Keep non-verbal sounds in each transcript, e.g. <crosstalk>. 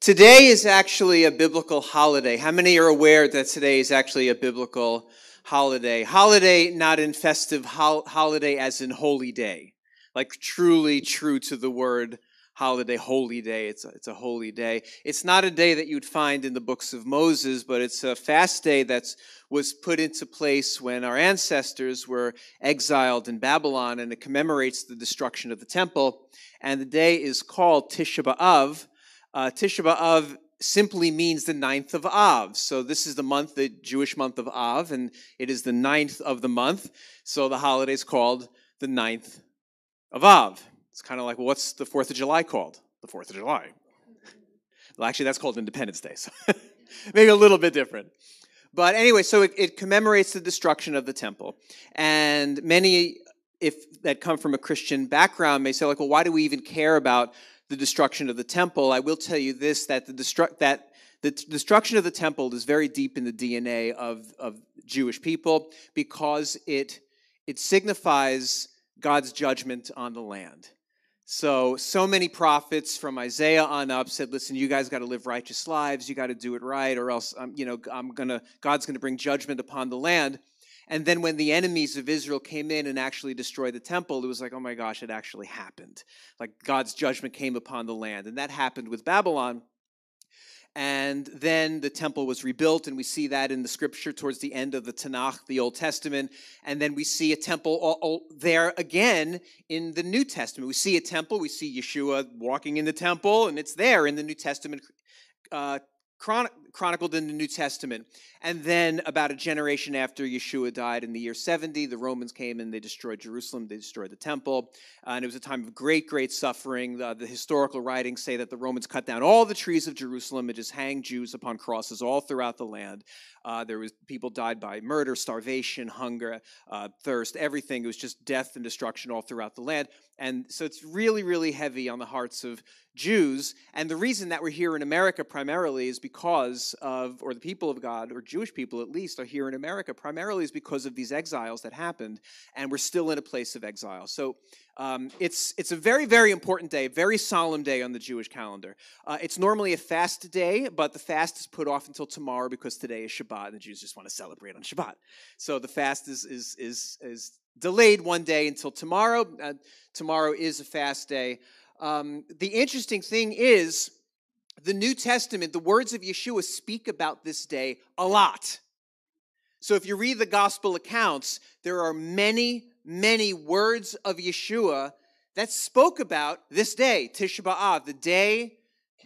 Today is actually a biblical holiday. How many are aware that today is actually a biblical holiday? Holiday, not in festive hol- holiday, as in holy day. Like truly true to the word holiday, holy day. It's a, it's a holy day. It's not a day that you'd find in the books of Moses, but it's a fast day that was put into place when our ancestors were exiled in Babylon, and it commemorates the destruction of the temple. And the day is called Tisha B'Av. Uh, Tisha B'Av simply means the ninth of Av. So this is the month, the Jewish month of Av, and it is the ninth of the month. So the holiday is called the ninth of Av. It's kind of like, well, what's the 4th of July called? The 4th of July. Well, actually, that's called Independence Day, <laughs> so <laughs> maybe a little bit different. But anyway, so it, it, commemorates the destruction of the temple. And many, if that come from a Christian background, may say, like, well, why do we even care about the destruction of the temple? I will tell you this that the, destru- that the t- destruction of the temple is very deep in the DNA of, of Jewish people because it, it signifies God's judgment on the land. So, so many prophets from Isaiah on up said, "Listen, you guys got to live righteous lives. You got to do it right, or else, um, you know, I'm gonna, God's gonna bring judgment upon the land." And then when the enemies of Israel came in and actually destroyed the temple, it was like, "Oh my gosh, it actually happened! Like God's judgment came upon the land." And that happened with Babylon. And then the temple was rebuilt, and we see that in the scripture towards the end of the Tanakh, the Old Testament. And then we see a temple all, all there again in the New Testament. We see a temple, we see Yeshua walking in the temple, and it's there in the New Testament uh, chronicled in the New Testament. And then, about a generation after Yeshua died in the year 70, the Romans came and they destroyed Jerusalem, they destroyed the temple. Uh, and it was a time of great, great suffering. The, the, historical writings say that the Romans cut down all the trees of Jerusalem and just hanged Jews upon crosses all throughout the land. Uh, there was people died by murder, starvation, hunger, uh, thirst, everything. It was just death and destruction all throughout the land. And so it's really, really heavy on the hearts of Jews. And the reason that we're here in America primarily is because of, or the people of God, or Jewish people at least, are here in America primarily is because of these exiles that happened. And we're still in a place of exile. So um, it's, it's a very, very important day, very solemn day on the Jewish calendar. Uh, it's normally a fast day, but the fast is put off until tomorrow because today is Shabbat, and the Jews just want to celebrate on Shabbat. So the fast is, is, is, is delayed one day until tomorrow. Uh, tomorrow is a fast day. Um, the interesting thing is, the New Testament, the words of Yeshua speak about this day a lot. So if you read the gospel accounts, there are many, many words of Yeshua that spoke about this day, Tisha B'Av, the day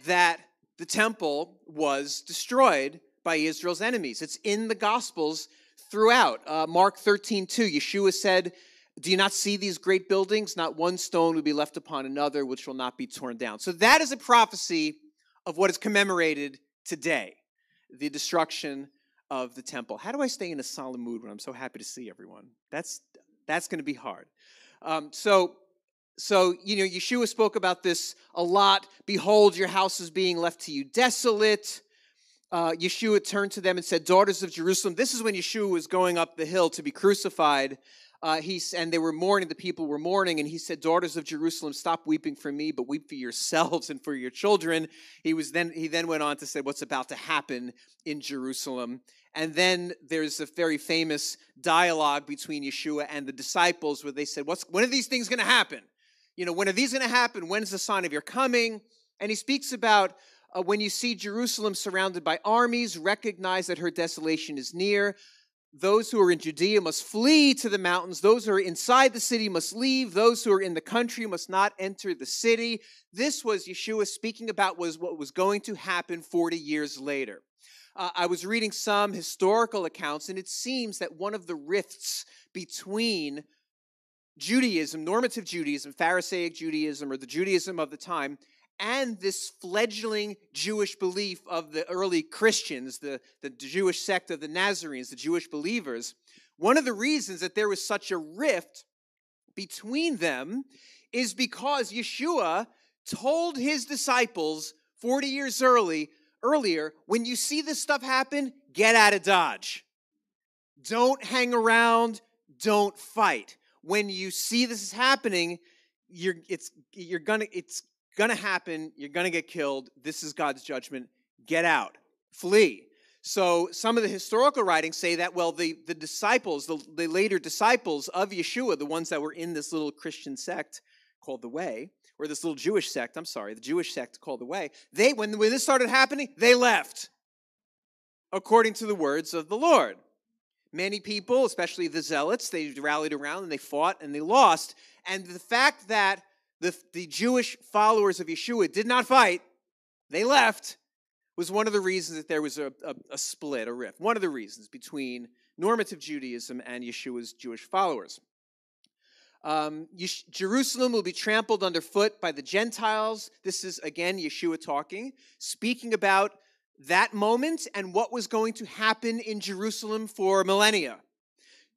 that the temple was destroyed by Israel's enemies. It's in the gospels throughout. Uh, Mark 13, 2, Yeshua said, do you not see these great buildings? Not one stone will be left upon another, which will not be torn down. So that is a prophecy of what is commemorated today the destruction of the temple. How do I stay in a solemn mood when I'm so happy to see everyone? That's, that's going to be hard. Um, so, so, you know, Yeshua spoke about this a lot. Behold, your house is being left to you desolate. Uh, Yeshua turned to them and said, Daughters of Jerusalem, this is when Yeshua was going up the hill to be crucified uh, he, and they were mourning, the people were mourning, and he said, Daughters of Jerusalem, stop weeping for me, but weep for yourselves <laughs> and for your children. He, was then, he then went on to say what's about to happen in Jerusalem. And then there's a very famous dialogue between Yeshua and the disciples where they said, What's, When are these things going to happen? You know, when are these going to happen? When's the sign of your coming? And he speaks about uh, when you see Jerusalem surrounded by armies, recognize that her desolation is near those who are in Judea must flee to the mountains. Those who are inside the city must leave. Those who are in the country must not enter the city. This was Yeshua speaking about was what was going to happen 40 years later. Uh, I was reading some historical accounts, and it seems that one of the rifts between Judaism, normative Judaism, Pharisaic Judaism, or the Judaism of the time, and this fledgling Jewish belief of the early Christians, the, the Jewish sect of the Nazarenes, the Jewish believers, one of the reasons that there was such a rift between them is because Yeshua told his disciples 40 years early, earlier, when you see this stuff happen, get out of Dodge. Don't hang around, don't fight. When you see this is happening, you're it's you're gonna it's To happen. You're to get killed. This is God's judgment. Get out. Flee. So some of the historical writings say that, well, the, the disciples, the, the later disciples of Yeshua, the ones that were in this little Christian sect called the Way, or this little Jewish sect, I'm sorry, the Jewish sect called the Way, they, when, when this started happening, they left, according to the words of the Lord. Many people, especially the zealots, they rallied around and they fought and they lost. And the fact that the, the Jewish followers of Yeshua did not fight, they left, was one of the reasons that there was a, a, a split, a rift. One of the reasons between normative Judaism and Yeshua's Jewish followers. Um, Jerusalem will be trampled underfoot by the Gentiles. This is, again, Yeshua talking, speaking about that moment and what was going to happen in Jerusalem for millennia.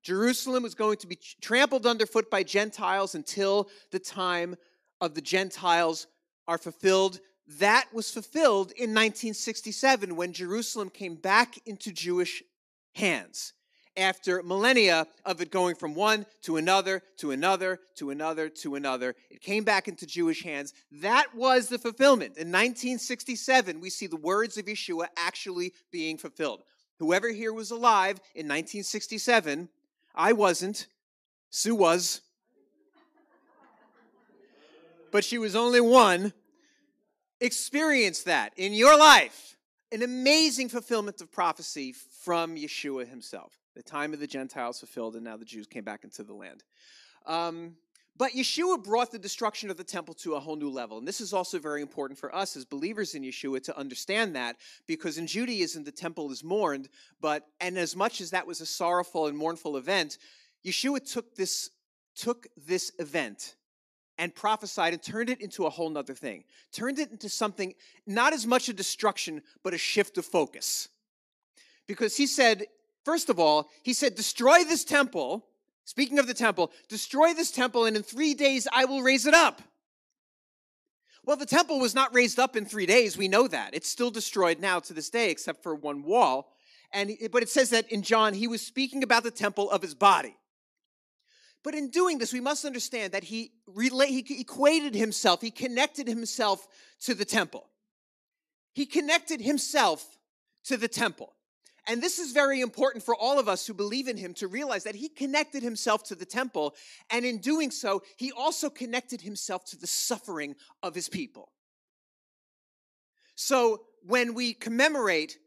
Jerusalem was going to be trampled underfoot by Gentiles until the time of the Gentiles are fulfilled. That was fulfilled in 1967 when Jerusalem came back into Jewish hands after millennia of it going from one to another to another to another to another. It came back into Jewish hands. That was the fulfillment. In 1967, we see the words of Yeshua actually being fulfilled. Whoever here was alive in 1967, I wasn't, Sue was, but she was only one, Experience that in your life. An amazing fulfillment of prophecy from Yeshua himself. The time of the Gentiles fulfilled, and now the Jews came back into the land. Um, but Yeshua brought the destruction of the temple to a whole new level. And this is also very important for us as believers in Yeshua to understand that because in Judaism, the temple is mourned. But, and as much as that was a sorrowful and mournful event, Yeshua took this, took this event and prophesied and turned it into a whole nother thing. Turned it into something, not as much a destruction, but a shift of focus. Because he said, First of all, he said, Destroy this temple. Speaking of the temple, destroy this temple, and in three days I will raise it up. Well, the temple was not raised up in three days. We know that. It's still destroyed now to this day, except for one wall. And, but it says that in John, he was speaking about the temple of his body. But in doing this, we must understand that he, relate, he equated himself, he connected himself to the temple. He connected himself to the temple. And this is very important for all of us who believe in him to realize that he connected himself to the temple. And in doing so, he also connected himself to the suffering of his people. So when we commemorate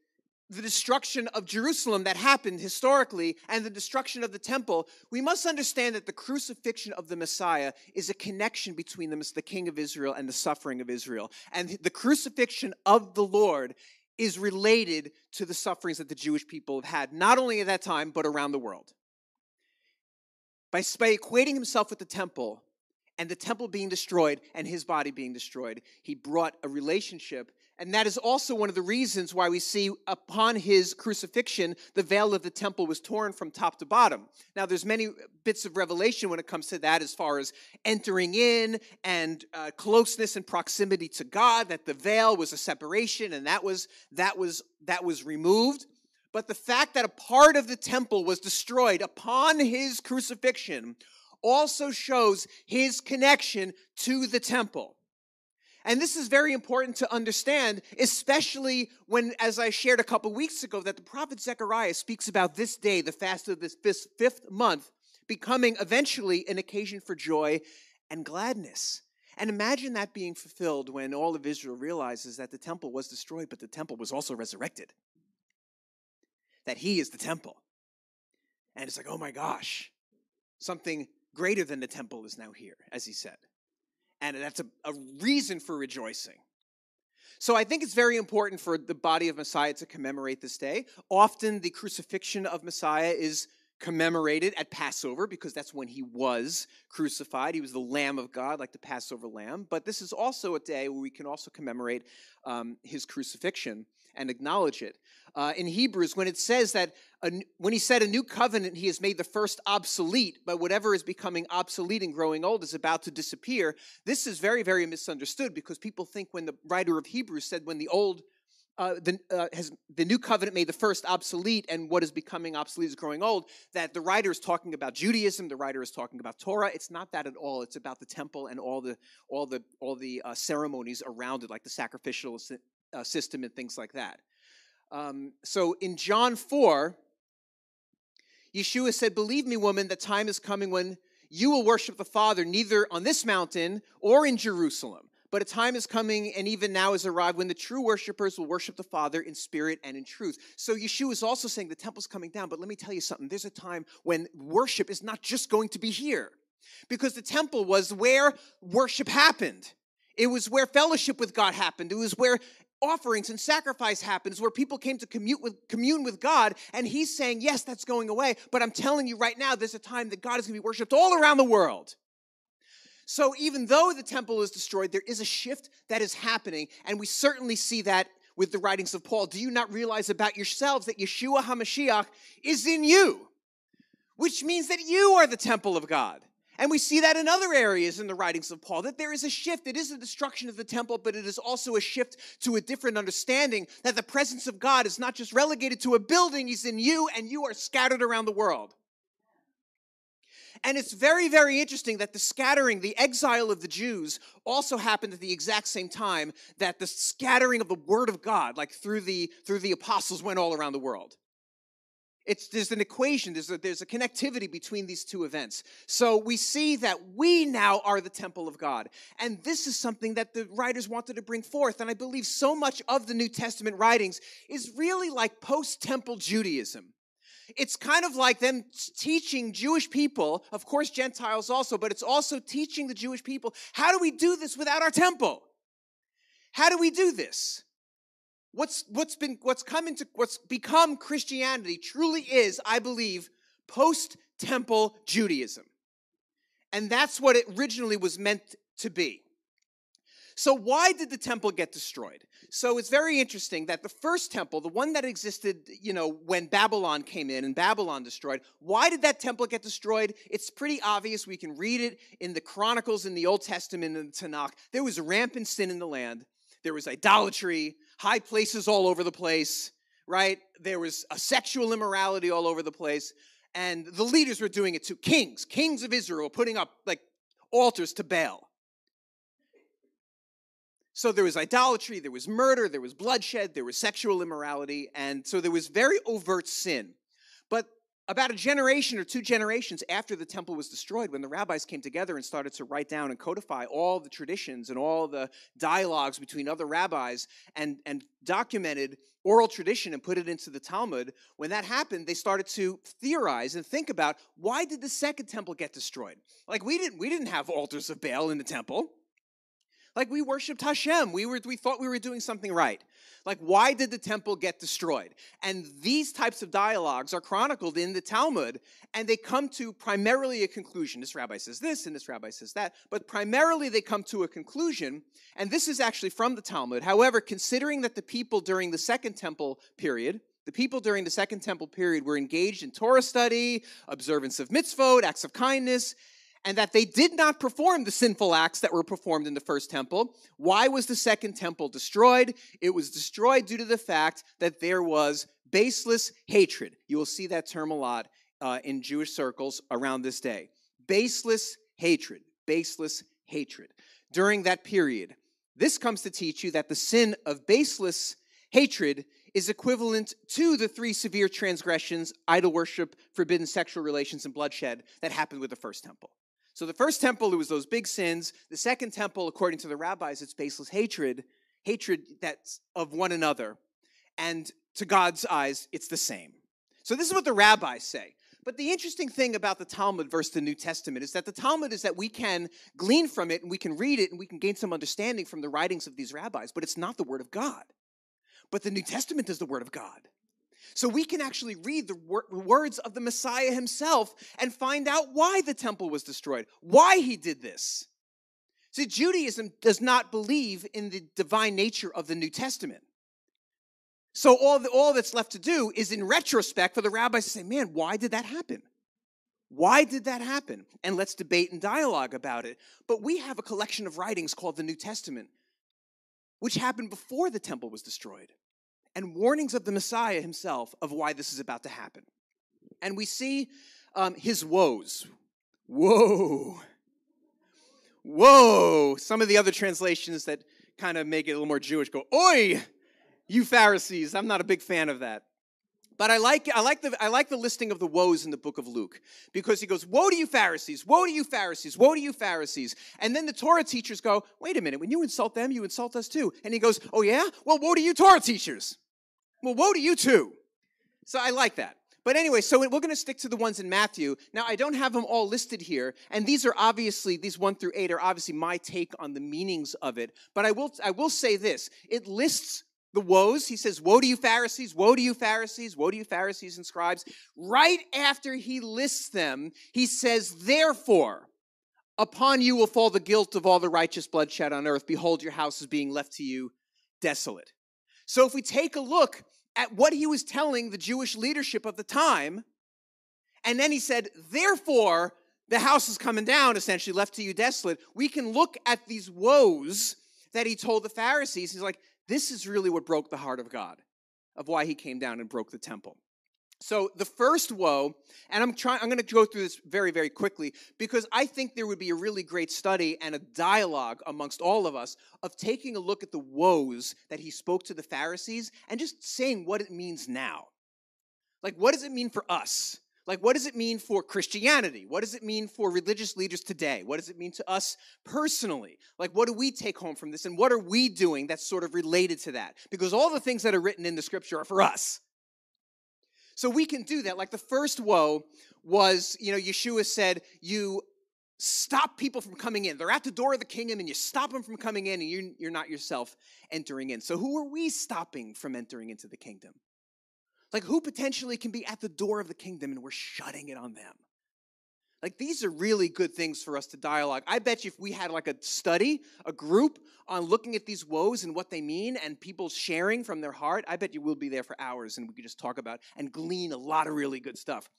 the destruction of Jerusalem that happened historically and the destruction of the temple, we must understand that the crucifixion of the Messiah is a connection between the, King of Israel and the suffering of Israel. And the crucifixion of the Lord is related to the sufferings that the Jewish people have had, not only at that time, but around the world. By, by equating himself with the temple and the temple being destroyed and his body being destroyed, he brought a relationship and that is also one of the reasons why we see upon his crucifixion, the veil of the temple was torn from top to bottom. Now, there's many bits of revelation when it comes to that, as far as entering in and uh, closeness and proximity to God, that the veil was a separation and that was, that was, that was removed. But the fact that a part of the temple was destroyed upon his crucifixion also shows his connection to the temple. And this is very important to understand, especially when, as I shared a couple weeks ago, that the prophet Zechariah speaks about this day, the fast of this fifth month, becoming eventually an occasion for joy and gladness. And imagine that being fulfilled when all of Israel realizes that the temple was destroyed, but the temple was also resurrected. That he is the temple. And it's like, oh my gosh, something greater than the temple is now here, as he said and that's a, a reason for rejoicing. So I think it's very important for the body of Messiah to commemorate this day. Often the crucifixion of Messiah is commemorated at Passover because that's when he was crucified. He was the Lamb of God, like the Passover lamb. But this is also a day where we can also commemorate um, his crucifixion and acknowledge it. Uh, in Hebrews, when it says that a, when he said a new covenant, he has made the first obsolete, but whatever is becoming obsolete and growing old is about to disappear. This is very, very misunderstood because people think when the writer of Hebrews said when the old uh, the, uh, has the new covenant made the first obsolete, and what is becoming obsolete is growing old. That the writer is talking about Judaism, the writer is talking about Torah. It's not that at all. It's about the temple and all the all the all the uh, ceremonies around it, like the sacrificial uh, system and things like that. Um, so in John four, Yeshua said, "Believe me, woman, the time is coming when." You will worship the Father neither on this mountain or in Jerusalem. But a time is coming, and even now has arrived, when the true worshipers will worship the Father in spirit and in truth. So Yeshua is also saying the temple's coming down. But let me tell you something there's a time when worship is not just going to be here, because the temple was where worship happened. It was where fellowship with God happened. It was where offerings and sacrifice happens where people came to commune with, commune with God. And he's saying, yes, that's going away. But I'm telling you right now, there's a time that God is going to be worshiped all around the world. So even though the temple is destroyed, there is a shift that is happening, and we certainly see that with the writings of Paul. Do you not realize about yourselves that Yeshua HaMashiach is in you? Which means that you are the temple of God. And we see that in other areas in the writings of Paul, that there is a shift. It is a destruction of the temple, but it is also a shift to a different understanding that the presence of God is not just relegated to a building, He's in you, and you are scattered around the world. And it's very, very interesting that the scattering, the exile of the Jews, also happened at the exact same time that the scattering of the word of God, like through the through the apostles, went all around the world. It's, there's an equation, there's a, there's a connectivity between these two events. So we see that we now are the temple of God. And this is something that the writers wanted to bring forth. And I believe so much of the New Testament writings is really like post temple Judaism. It's kind of like them teaching Jewish people, of course, Gentiles also, but it's also teaching the Jewish people how do we do this without our temple? How do we do this? What's, what's been, what's come into, what's become Christianity truly is, I believe, post temple Judaism. And that's what it originally was meant to be. So, why did the temple get destroyed? So, it's very interesting that the first temple, the one that existed, you know, when Babylon came in and Babylon destroyed, why did that temple get destroyed? It's pretty obvious. We can read it in the Chronicles in the Old Testament and the Tanakh. There was rampant sin in the land, there was idolatry, high places all over the place, right? There was a sexual immorality all over the place. And the leaders were doing it too. Kings, kings of Israel, putting up like altars to Baal. So there was idolatry, there was murder, there was bloodshed, there was sexual immorality, and so there was very overt sin. But about a generation or two generations after the temple was destroyed, when the rabbis came together and started to write down and codify all the traditions and all the dialogues between other rabbis and, and documented oral tradition and put it into the Talmud, when that happened, they started to theorize and think about why did the second temple get destroyed? Like we didn't we didn't have altars of Baal in the temple. Like we worshiped Hashem. We, were, we thought we were doing something right. Like, why did the temple get destroyed? And these types of dialogues are chronicled in the Talmud, and they come to primarily a conclusion. This rabbi says this, and this rabbi says that, but primarily they come to a conclusion, and this is actually from the Talmud. However, considering that the people during the Second Temple period, the people during the Second Temple period were engaged in Torah study, observance of mitzvot, acts of kindness, and that they did not perform the sinful acts that were performed in the first temple. Why was the second temple destroyed? It was destroyed due to the fact that there was baseless hatred. You will see that term a lot uh, in Jewish circles around this day. Baseless hatred. Baseless hatred. During that period, this comes to teach you that the sin of baseless hatred is equivalent to the three severe transgressions idol worship, forbidden sexual relations, and bloodshed that happened with the first temple. So the first temple, it was those big sins. The second temple, according to the rabbis, it's baseless hatred, hatred that's of one another. And to God's eyes, it's the same. So this is what the rabbis say. But the interesting thing about the Talmud versus the New Testament is that the Talmud is that we can glean from it and we can read it and we can gain some understanding from the writings of these rabbis, but it's not the Word of God. But the New Testament is the Word of God. So we can actually read the wor- words of the Messiah himself and find out why the temple was destroyed, why he did this. See, Judaism does not believe in the divine nature of the New Testament. So all, the, all that's left to do is in retrospect for the rabbis to say, man, why did that happen? Why did that happen? And let's debate and dialogue about it. But we have a collection of writings called the New Testament, which happened before the temple was destroyed. And warnings of the Messiah himself of why this is about to happen. And we see um, his woes. Whoa. Whoa. Some of the other translations that kind of make it a little more Jewish go, Oi, you Pharisees. I'm not a big fan of that. But I like, I, like the, I like the listing of the woes in the book of Luke because he goes, Woe to you, Pharisees! Woe to you, Pharisees! Woe to you, Pharisees! And then the Torah teachers go, Wait a minute, when you insult them, you insult us too. And he goes, Oh, yeah? Well, woe to you, Torah teachers! Well, woe to you too. So I like that. But anyway, so we're going to stick to the ones in Matthew. Now, I don't have them all listed here, and these are obviously these one through eight are obviously my take on the meanings of it. But I will I will say this: it lists the woes. He says, Woe to you, Pharisees, woe to you, Pharisees, woe to you, Pharisees and scribes. Right after he lists them, he says, Therefore, upon you will fall the guilt of all the righteous bloodshed on earth. Behold, your house is being left to you desolate. So if we take a look at what he was telling the Jewish leadership of the time, and then he said, Therefore, the house is coming down, essentially, left to you desolate. We can look at these woes that he told the Pharisees. He's like, this is really what broke the heart of God, of why he came down and broke the temple. So the first woe, and I'm trying I'm going to go through this very very quickly because I think there would be a really great study and a dialogue amongst all of us of taking a look at the woes that he spoke to the Pharisees and just saying what it means now. Like what does it mean for us? Like, what does it mean for Christianity? What does it mean for religious leaders today? What does it mean to us personally? Like, what do we take home from this? And what are we doing that's sort of related to that? Because all the things that are written in the scripture are for us. So we can do that. Like, the first woe was, you know, Yeshua said, You stop people from coming in. They're at the door of the kingdom and you stop them from coming in and you're, you're not yourself entering in. So, who are we stopping from entering into the kingdom? Like, who potentially can be at the door of the kingdom and we're shutting it on them? Like, these are really good things for us to dialogue. I bet you if we had like a study, a group on looking at these woes and what they mean and people sharing from their heart, I bet you we'll be there for hours and we could just talk about and glean a lot of really good stuff.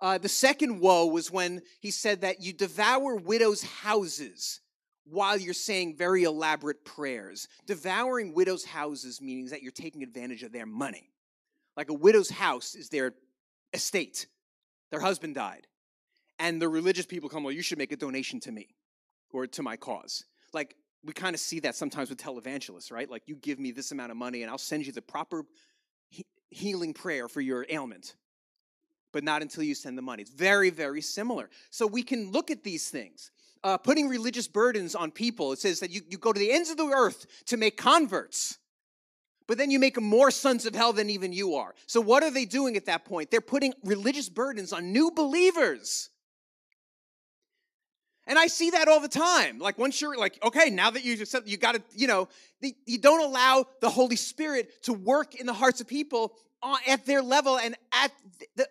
Uh, the second woe was when he said that you devour widows' houses while you're saying very elaborate prayers. Devouring widows' houses means that you're taking advantage of their money. Like a widow's house is their estate. Their husband died. And the religious people come, well, you should make a donation to me or to my cause. Like, we kind of see that sometimes with televangelists, right? Like, you give me this amount of money and I'll send you the proper he- healing prayer for your ailment, but not until you send the money. It's very, very similar. So we can look at these things. Uh, putting religious burdens on people, it says that you, you go to the ends of the earth to make converts but then you make more sons of hell than even you are. So what are they doing at that point? They're putting religious burdens on new believers. And I see that all the time. Like once you're like, okay, now that you accept, you got to, you know, the, you don't allow the Holy Spirit to work in the hearts of people at their level and at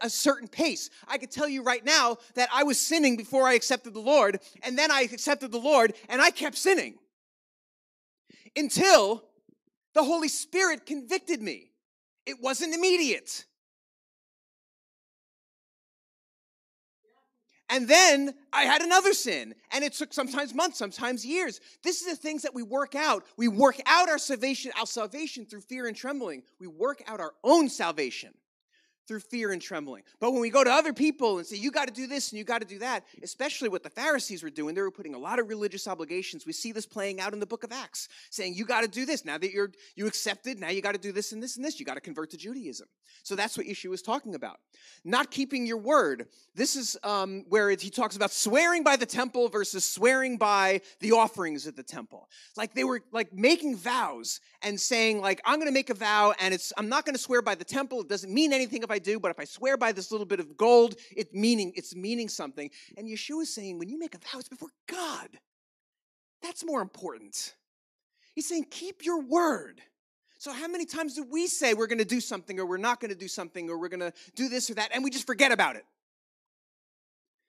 a certain pace. I could tell you right now that I was sinning before I accepted the Lord, and then I accepted the Lord, and I kept sinning until the Holy Spirit convicted me. It wasn't immediate. And then I had another sin, and it took sometimes months, sometimes years. This is the things that we work out. We work out our salvation, our salvation through fear and trembling. We work out our own salvation through fear and trembling. But when we go to other people and say, you got to do this and you got to do that, especially what the Pharisees were doing, they were putting a lot of religious obligations. We see this playing out in the book of Acts, saying, you got to do this. Now that you're, you accepted, now you got to do this and this and this. You got to convert to Judaism. So that's what Yeshua is talking about. Not keeping your word. This is um, where he talks about swearing by the temple versus swearing by the offerings at the temple. Like they were like making vows and saying like, I'm going to make a vow and it's, I'm not going to swear by the temple. It doesn't mean anything if I do, but if I swear by this little bit of gold, it's meaning, it's meaning something. And Yeshua is saying, when you make a vow, it's before God. That's more important. He's saying, keep your word. So, how many times do we say we're going to do something, or we're not going to do something, or we're going to do this or that, and we just forget about it?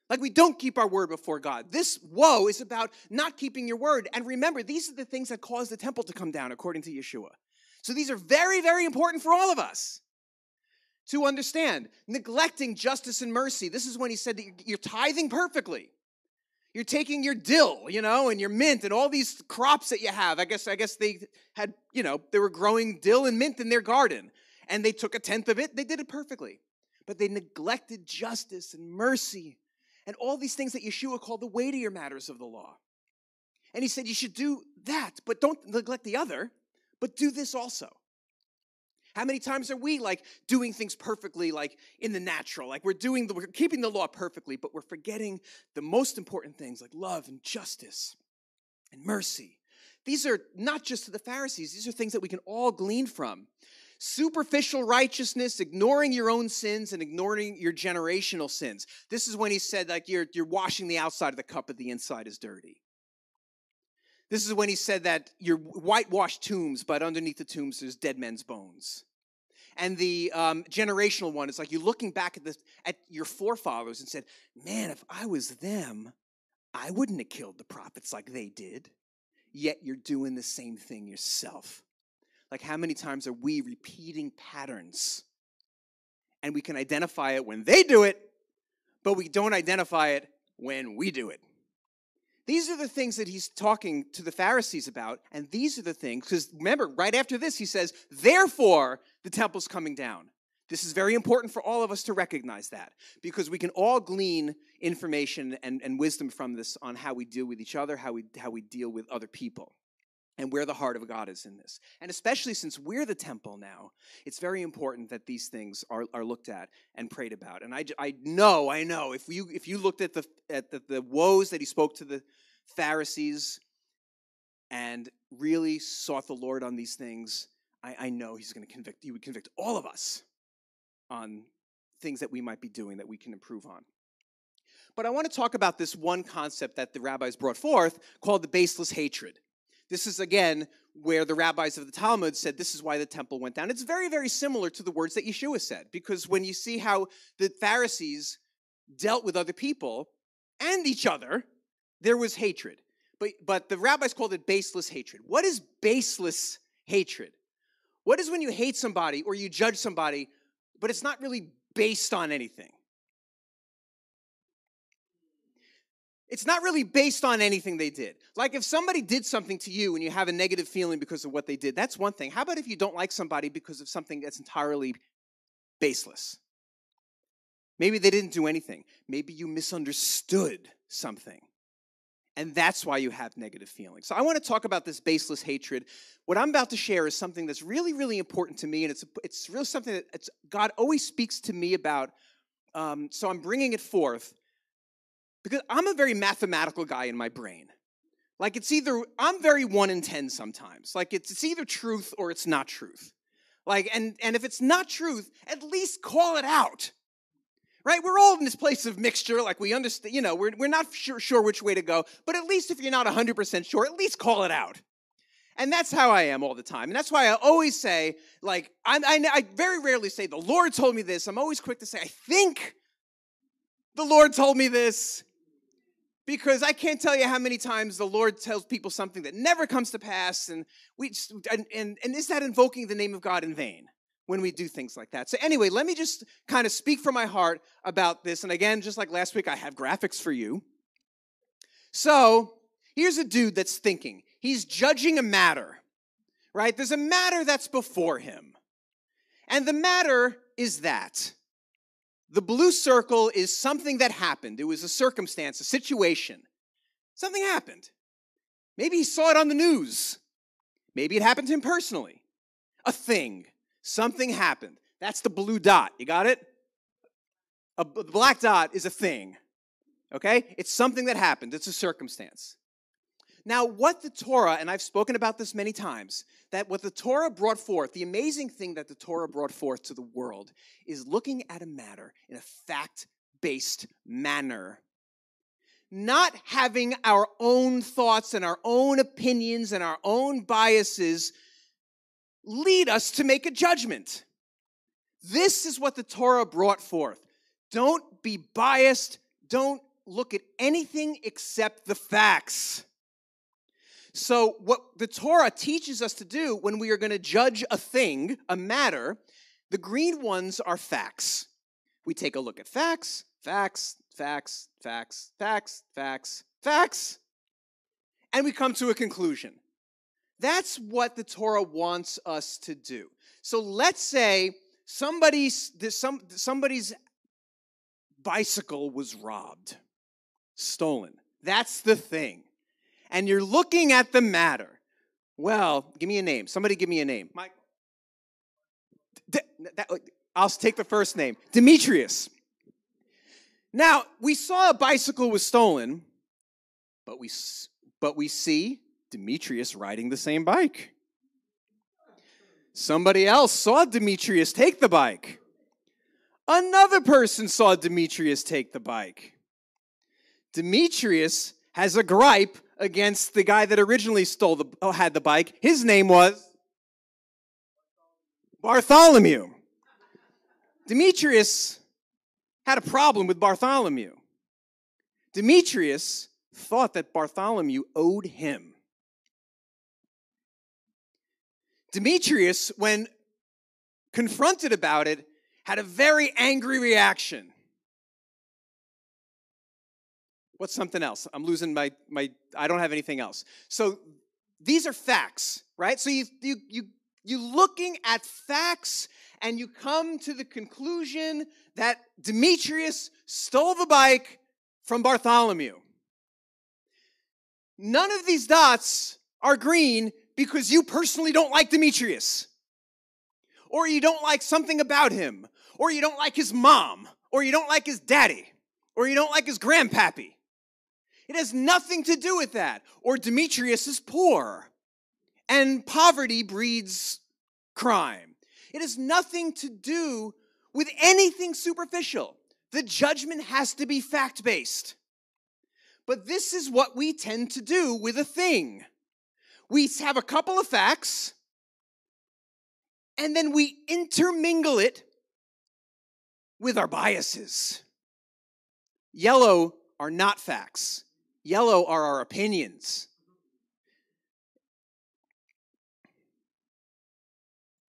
Like we don't keep our word before God. This woe is about not keeping your word. And remember, these are the things that caused the temple to come down, according to Yeshua. So, these are very, very important for all of us to understand. Neglecting justice and mercy. This is when he said that you're tithing perfectly. You're taking your dill, you know, and your mint and all these crops that you have. I guess I guess they had, you know, they were growing dill and mint in their garden. And they took a tenth of it. They did it perfectly. But they neglected justice and mercy and all these things that Yeshua called the weightier matters of the law. And he said you should do that, but don't neglect the other, but do this also. How many times are we like doing things perfectly, like in the natural? Like we're doing, the, we're keeping the law perfectly, but we're forgetting the most important things like love and justice and mercy. These are not just to the Pharisees, these are things that we can all glean from. Superficial righteousness, ignoring your own sins and ignoring your generational sins. This is when he said, like, you're, you're washing the outside of the cup, but the inside is dirty. This is when he said that you're whitewashed tombs, but underneath the tombs there's dead men's bones. And the um, generational one is like you're looking back at, the, at your forefathers and said, man, if I was them, I wouldn't have killed the prophets like they did. Yet you're doing the same thing yourself. Like, how many times are we repeating patterns? And we can identify it when they do it, but we don't identify it when we do it. These are the things that he's talking to the Pharisees about, and these are the things, because remember, right after this, he says, Therefore, the temple's coming down. This is very important for all of us to recognize that because we can all glean information and, and wisdom from this on how we deal with each other, how we, how we deal with other people, and where the heart of God is in this. And especially since we're the temple now, it's very important that these things are, are looked at and prayed about. And I, I know, I know, if you, if you looked at, the, at the, the woes that he spoke to the Pharisees and really sought the Lord on these things, I, I know He's going to convict, He would convict all of us on things that we might be doing that we can improve on. But I want to talk about this one concept that the rabbis brought forth called the baseless hatred. This is again where the rabbis of the Talmud said this is why the temple went down. It's very, very similar to the words that Yeshua said, because when you see how the Pharisees dealt with other people and each other, there was hatred. But, but the rabbis called it baseless hatred. What is baseless hatred? What is when you hate somebody or you judge somebody, but it's not really based on anything? It's not really based on anything they did. Like if somebody did something to you and you have a negative feeling because of what they did, that's one thing. How about if you don't like somebody because of something that's entirely baseless? Maybe they didn't do anything. Maybe you misunderstood something. And that's why you have negative feelings. So I want to talk about this baseless hatred. What I'm about to share is something that's really, really important to me, and it's it's really something that God always speaks to me about. Um, so I'm bringing it forth because I'm a very mathematical guy in my brain. Like it's either I'm very one in ten sometimes. Like it's it's either truth or it's not truth. Like and and if it's not truth, at least call it out right? We're all in this place of mixture, like we understand, you know, we're, we're not sure, sure which way to go, but at least if you're not 100% sure, at least call it out. And that's how I am all the time. And that's why I always say, like, I, I, I very rarely say, the Lord told me this. I'm always quick to say, I think the Lord told me this. Because I can't tell you how many times the Lord tells people something that never comes to pass, and we and, and, and is that invoking the name of God in vain? when we do things like that. So, anyway, let me just kind of speak from my heart about this. And again, just like last week, I have graphics for you. So, here's a dude that's thinking. He's judging a matter, right? There's a matter that's before him. And the matter is that the blue circle is something that happened. It was a circumstance, a situation. Something happened. Maybe he saw it on the news. Maybe it happened to him personally. A thing. Something happened. That's the blue dot. You got it? A black dot is a thing. Okay? It's something that happened, it's a circumstance. Now, what the Torah, and I've spoken about this many times, that what the Torah brought forth, the amazing thing that the Torah brought forth to the world, is looking at a matter in a fact based manner. Not having our own thoughts and our own opinions and our own biases lead us to make a judgment. This is what the Torah brought forth. Don't be biased. Don't look at anything except the facts. So, what the Torah teaches us to do when we are going to judge a thing, a matter, the green ones are facts. We take a look at facts, facts, facts, facts, facts, facts, Facts. And we come to a conclusion. That's what the Torah wants us to do. So let's say somebody's, some, somebody's bicycle was robbed, stolen. That's the thing. And you're looking at the matter. Well, give me a name. Somebody give me a name. Michael. D- that, I'll take the first name Demetrius. Now, we saw a bicycle was stolen, but we, but we see Demetrius riding the same bike. Somebody else saw Demetrius take the bike. Another person saw Demetrius take the bike. Demetrius has a gripe against the guy that originally stole the oh, had the bike. His name was Bartholomew. Demetrius had a problem with Bartholomew. Demetrius thought that Bartholomew owed him. Demetrius, when confronted about it, had a very angry reaction. What's something else? I'm losing my, my I don't have anything else. So these are facts, right? So you, you, you, you're looking at facts and you come to the conclusion that Demetrius stole the bike from Bartholomew. None of these dots are green because you personally don't like Demetrius, or you don't like something about him, or you don't like his mom, or you don't like his daddy, or you don't like his grandpappy. It has nothing to do with that. Or Demetrius is poor, and poverty breeds crime. It has nothing to do with anything superficial. The judgment has to be fact based. But this is what we tend to do with a thing. We have a couple of facts, and then we intermingle it with our biases. Yellow are not facts, yellow are our opinions.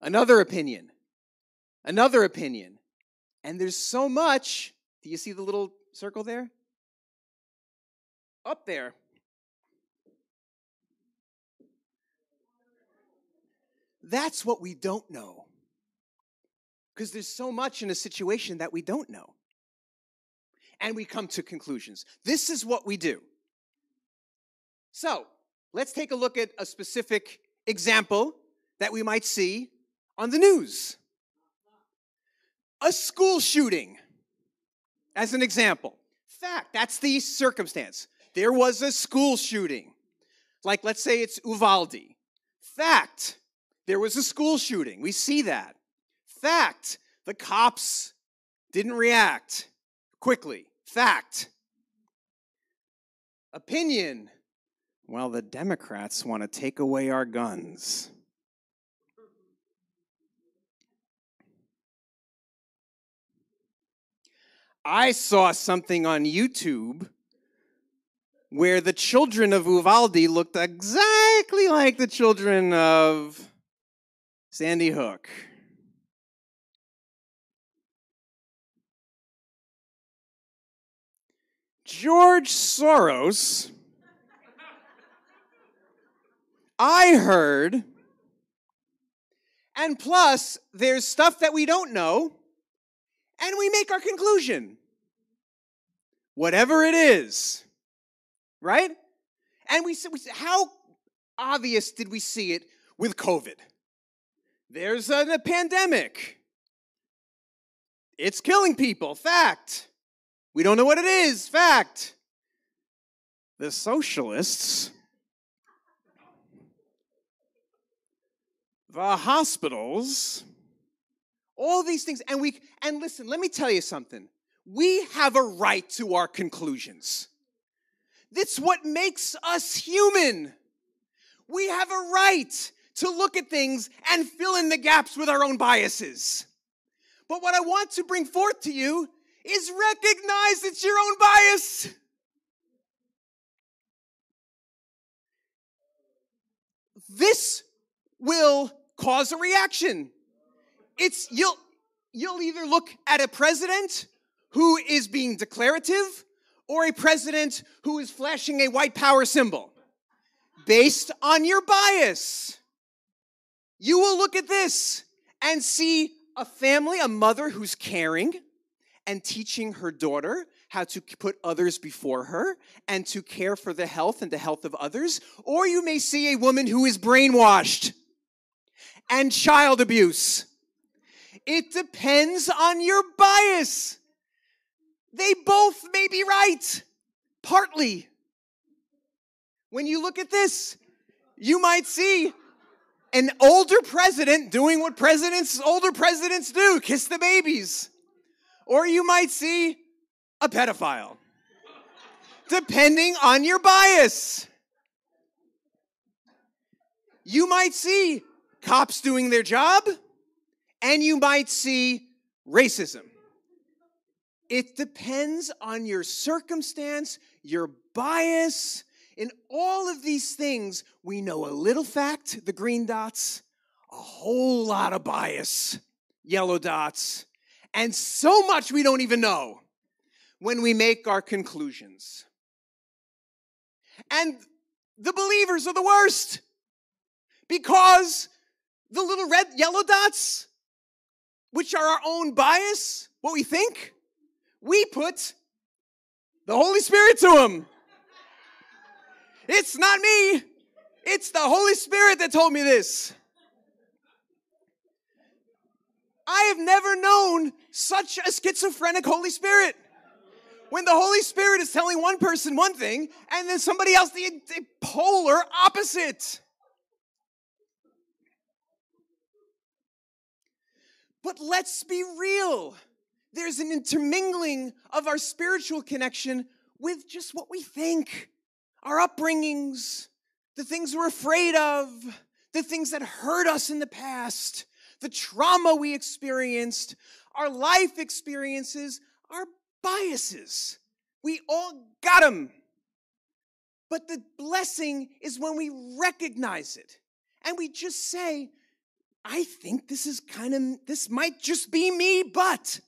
Another opinion, another opinion. And there's so much. Do you see the little circle there? Up there. That's what we don't know. Because there's so much in a situation that we don't know. And we come to conclusions. This is what we do. So, let's take a look at a specific example that we might see on the news. A school shooting, as an example. Fact, that's the circumstance. There was a school shooting. Like, let's say it's Uvalde. Fact, there was a school shooting. We see that. Fact, the cops didn't react quickly. Fact. Opinion, well, the Democrats want to take away our guns. I saw something on YouTube where the children of Uvalde looked exactly like the children of Sandy Hook. George Soros, I heard, and plus, there's stuff that we don't know and we make our conclusion. Whatever it is, right? And we, we how obvious did we see it with COVID? There's a, a pandemic. It's killing people, fact. We don't know what it is, fact. The socialists, the hospitals, all these things and we and listen let me tell you something. We have a right to our conclusions. That's what makes us human. We have a right to look at things and fill in the gaps with our own biases. But what i want to bring forth to you is recognize it's your own bias. This will cause a reaction it's you'll you'll either look at a president who is being declarative or a president who is flashing a white power symbol based on your bias. You will look at this and see a family, a mother who's caring and teaching her daughter how to put others before her and to care for the health and the health of others. Or you may see a woman who is brainwashed and child abuse. It depends on your bias. They both may be right, partly. When you look at this, you might see an older president doing what presidents, older presidents do kiss the babies. Or you might see a pedophile, depending on your bias. You might see cops doing their job, and you might see racism. It depends on your circumstance, your bias. In all of these things, we know a little fact, the green dots, a whole lot of bias, yellow dots, and so much we don't even know when we make our conclusions. And the believers are the worst because the little red, yellow dots, which are our own bias, what we think, we put the Holy Spirit to them. It's not me. It's the Holy Spirit that told me this. I have never known such a schizophrenic Holy Spirit. When the Holy Spirit is telling one person one thing and then somebody else the, the polar opposite. But let's be real. There's an intermingling of our spiritual connection with just what we think, our upbringings, the things we're afraid of, the things that hurt us in the past, the trauma we experienced, our life experiences, our biases. We all got them. But the blessing is when we recognize it and we just say, I think this is kind of, this might just be me, but.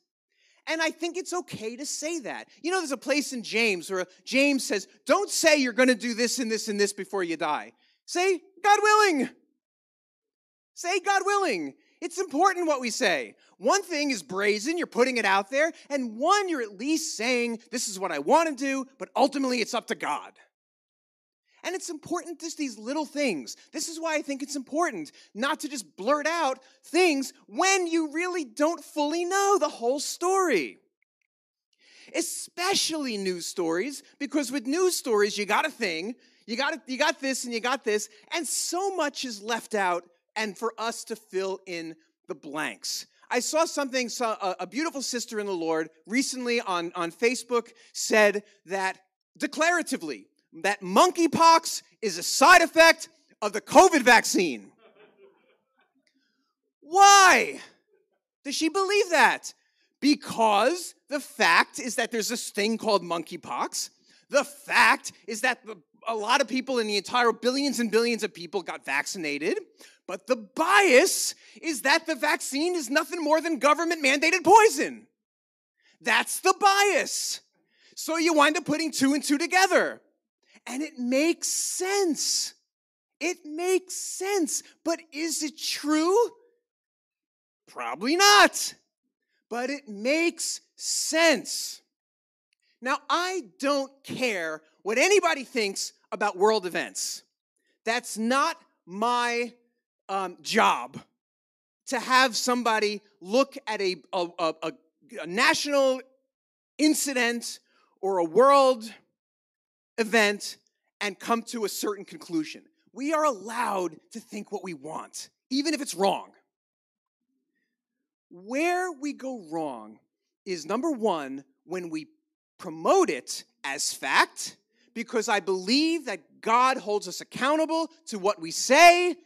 And I think it's okay to say that. You know, there's a place in James where James says, Don't say you're going to do this and this and this before you die. Say, God willing. Say, God willing. It's important what we say. One thing is brazen, you're putting it out there, and one, you're at least saying, This is what I want to do, but ultimately it's up to God. And it's important, just these little things. This is why I think it's important not to just blurt out things when you really don't fully know the whole story. Especially news stories, because with news stories, you got a thing, you got, a, you got this, and you got this, and so much is left out, and for us to fill in the blanks. I saw something, saw a beautiful sister in the Lord recently on, on Facebook said that declaratively, that monkeypox is a side effect of the COVID vaccine. Why does she believe that? Because the fact is that there's this thing called monkeypox. The fact is that a lot of people in the entire billions and billions of people got vaccinated. But the bias is that the vaccine is nothing more than government mandated poison. That's the bias. So you wind up putting two and two together. And it makes sense. It makes sense. But is it true? Probably not. But it makes sense. Now, I don't care what anybody thinks about world events. That's not my um, job to have somebody look at a, a, a, a national incident or a world event and come to a certain conclusion. We are allowed to think what we want, even if it's wrong. Where we go wrong is number one, when we promote it as fact, because I believe that God holds us accountable to what we say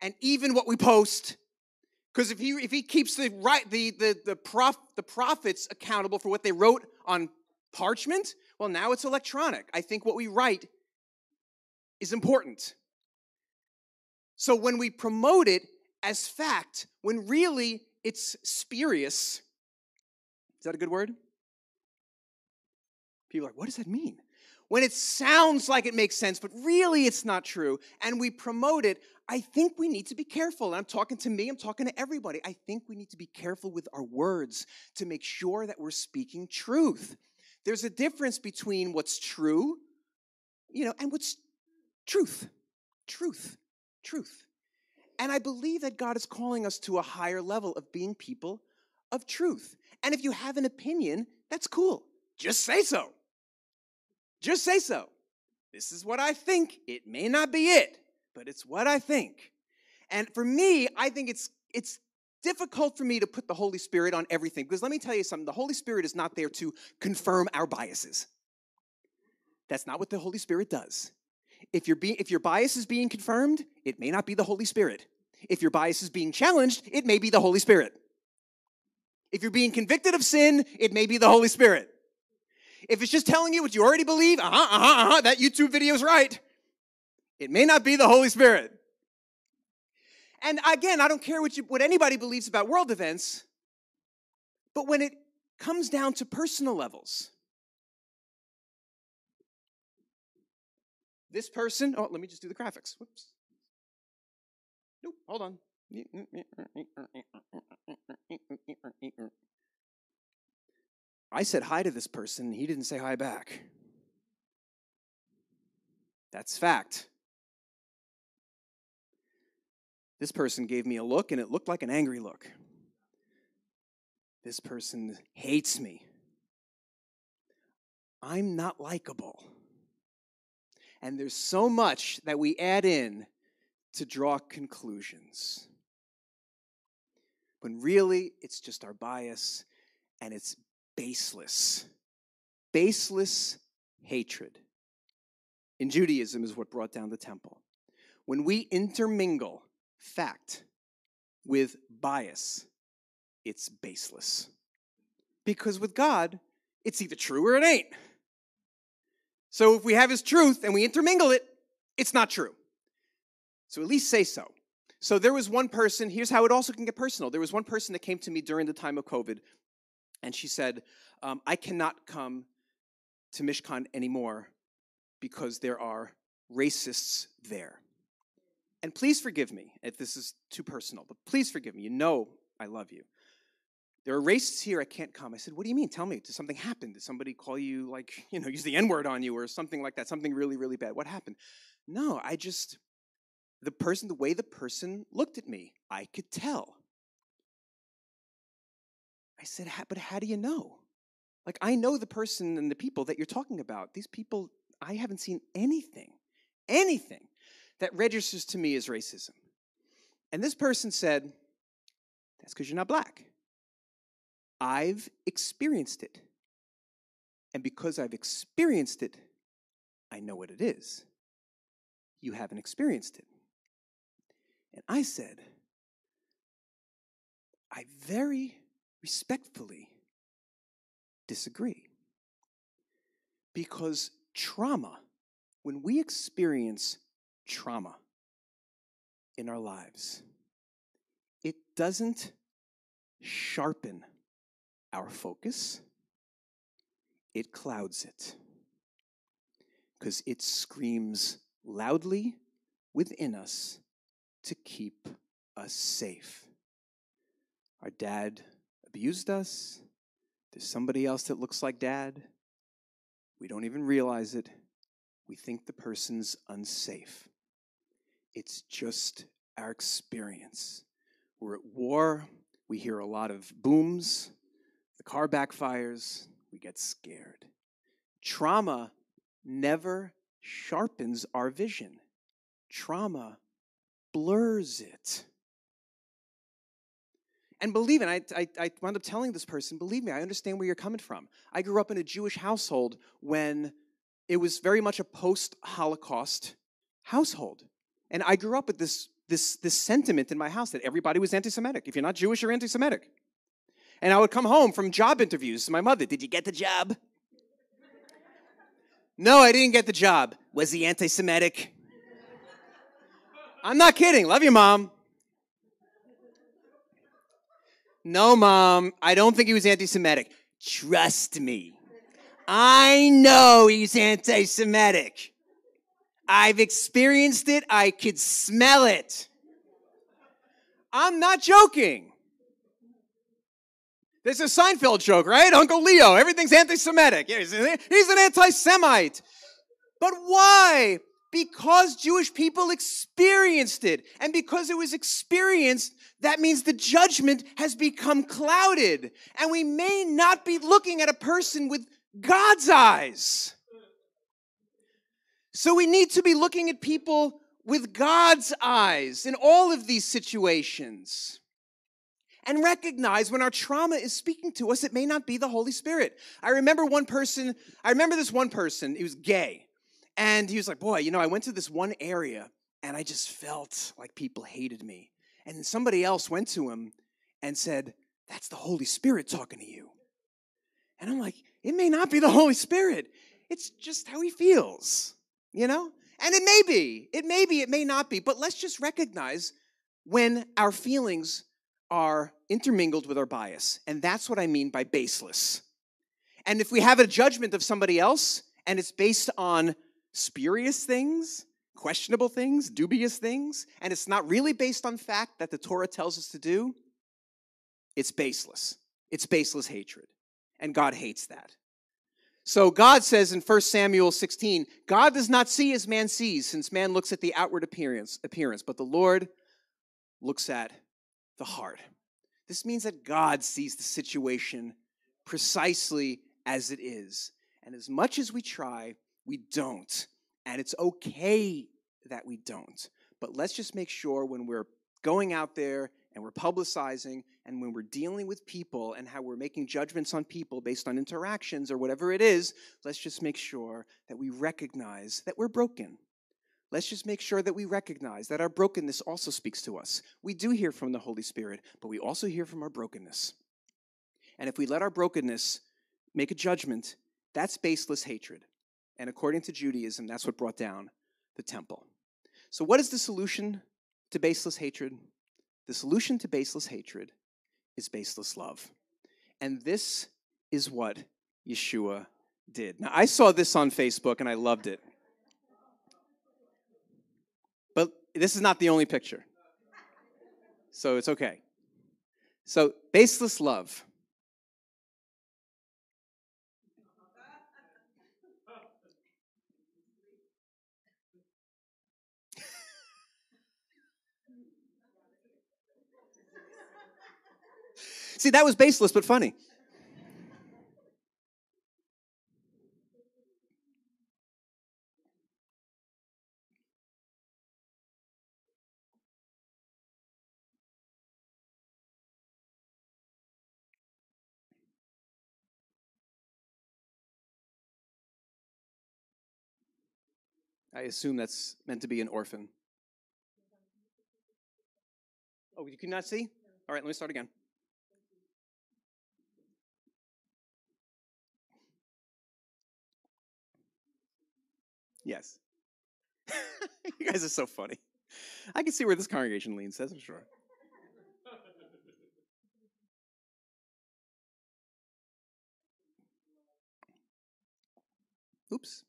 and even what we post. Because if he if he keeps the right the the the prof, the prophets accountable for what they wrote on parchment, well, now it's electronic. I think what we write is important. So when we promote it as fact, when really it's spurious, is that a good word? People are like, what does that mean? When it sounds like it makes sense, but really it's not true, and we promote it, I think we need to be careful. And I'm talking to me, I'm talking to everybody. I think we need to be careful with our words to make sure that we're speaking truth. There's a difference between what's true, you know, and what's truth. Truth. Truth. And I believe that God is calling us to a higher level of being people of truth. And if you have an opinion, that's cool. Just say so. Just say so. This is what I think. It may not be it, but it's what I think. And for me, I think it's it's difficult for me to put the Holy Spirit on everything because let me tell you something the Holy Spirit is not there to confirm our biases. That's not what the Holy Spirit does. If, you if your bias is being confirmed, it may not be the Holy Spirit. If your bias is being challenged, it may be the Holy Spirit. If you're being convicted of sin, it may be the Holy Spirit. If it's just telling you what you already believe, uh huh, uh huh, uh huh, that YouTube video is right, it may not be the Holy Spirit. And again, I don't care what, you, what anybody believes about world events, but when it comes down to personal levels, this person, oh, let me just do the graphics. Whoops. Nope, hold on. I said hi to this person, he didn't say hi back. That's fact. This person gave me a look, and it looked like an angry look. This person hates me. I'm not likable. And there's so much that we add in to draw conclusions. When really, it's just our bias and it's baseless. Baseless hatred. In Judaism is what brought down the temple. When we intermingle fact with bias, it's baseless. Because with God, it's either true or it ain't. So if we have His truth and we intermingle it, it's not true. So at least say so. So there was one person, here's how it also can get personal. There was one person that came to me during the time of COVID and she said, um, I cannot come to Mishkan anymore because there are racists there. And please forgive me if this is too personal, but please forgive me. You know I love you. There are racists here, I can't come. I said, What do you mean? Tell me, did something happen? Did somebody call you, like, <laughs> you know, use the N word on you or something like that? Something really, really bad. What happened? No, I just, the person, the way the person looked at me, I could tell. I said, But how do you know? Like, I know the person and the people that you're talking about. These people, I haven't seen anything, anything that registers to me as racism. And this person said, That's because you're not black. I've experienced it. And because I've experienced it, I know what it is. You haven't experienced it. And I said, I very respectfully disagree. Because trauma, when we experience trauma in our lives, it doesn't sharpen our focus, it clouds it. Because it screams loudly within us to keep us safe. Our dad abused us. There's somebody else that looks like dad. We don't even realize it. We think the person's unsafe. It's just our experience. We're at war. We hear a lot of booms. The car backfires. We get scared. Trauma never sharpens our vision, trauma blurs it. And believe it, I, I, I wound up telling this person, believe me, I understand where you're coming from. I grew up in a Jewish household when it was very much a post Holocaust household. And I grew up with this, this, this sentiment in my house that everybody was anti Semitic. If you're not Jewish, you're anti Semitic. And I would come home from job interviews to my mother, Did you get the job? no, I didn't get the job. Was he anti Semitic? I'm not kidding. Love you, mom. No, mom, I don't think he was anti Semitic. Trust me. I know he's anti Semitic. I've experienced it, I could smell it. I'm not joking. There's a Seinfeld joke, right? Uncle Leo, everything's anti Semitic. He's an anti Semite. But why? Because Jewish people experienced it. And because it was experienced, that means the judgment has become clouded. And we may not be looking at a person with God's eyes. So we need to be looking at people with God's eyes in all of these situations. And recognize when our trauma is speaking to us, it may not be the Holy Spirit. I remember one person, I remember this one person, he was gay. And he was like, Boy, you know, I went to this one area and I just felt like people hated me. And somebody else went to him and said, That's the Holy Spirit talking to you. And I'm like, It may not be the Holy Spirit, it's just how he feels, you know? And it may be, it may be, it may not be, but let's just recognize when our feelings are intermingled with our bias. And that's what I mean by baseless. And if we have a judgment of somebody else and it's based on spurious things, questionable things, dubious things, and it's not really based on fact that the Torah tells us to do, it's baseless. It's baseless hatred. And God hates that. So God says in 1 Samuel 16, God does not see as man sees, since man looks at the outward appearance, appearance, but the Lord looks at the heart. This means that God sees the situation precisely as it is. And as much as we try, we don't. And it's okay that we don't. But let's just make sure when we're going out there and we're publicizing and when we're dealing with people and how we're making judgments on people based on interactions or whatever it is, let's just make sure that we recognize that we're broken. Let's just make sure that we recognize that our brokenness also speaks to us. We do hear from the Holy Spirit, but we also hear from our brokenness. And if we let our brokenness make a judgment, that's baseless hatred. And according to Judaism, that's what brought down the temple. So, what is the solution to baseless hatred? The solution to baseless hatred is baseless love. And this is what Yeshua did. Now, I saw this on Facebook and I loved it. But this is not the only picture. So it's okay. So, baseless love. See, that was baseless but funny. I assume that's meant to be an orphan. Oh, you cannot see? All right, let me start again. Yes. <laughs> you guys are so funny. I can see where this congregation leans, that's for sure. Oops.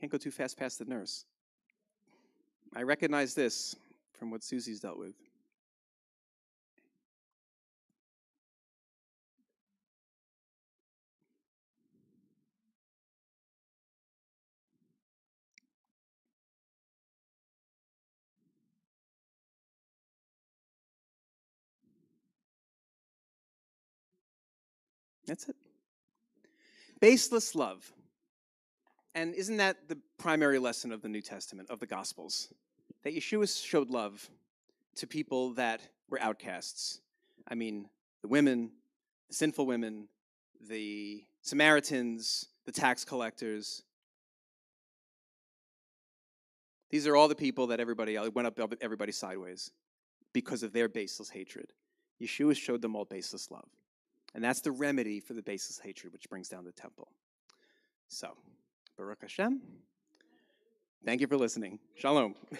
Can't go too fast past the nurse. I recognize this from what Susie's dealt with. That's it. Baseless love. And isn't that the primary lesson of the New Testament, of the Gospels? That Yeshua showed love to people that were outcasts. I mean, the women, the sinful women, the Samaritans, the tax collectors. These are all the people that everybody went up everybody sideways because of their baseless hatred. Yeshua showed them all baseless love. And that's the remedy for the baseless hatred which brings down the temple. So, Baruch Hashem. Thank you for listening. Shalom. <laughs>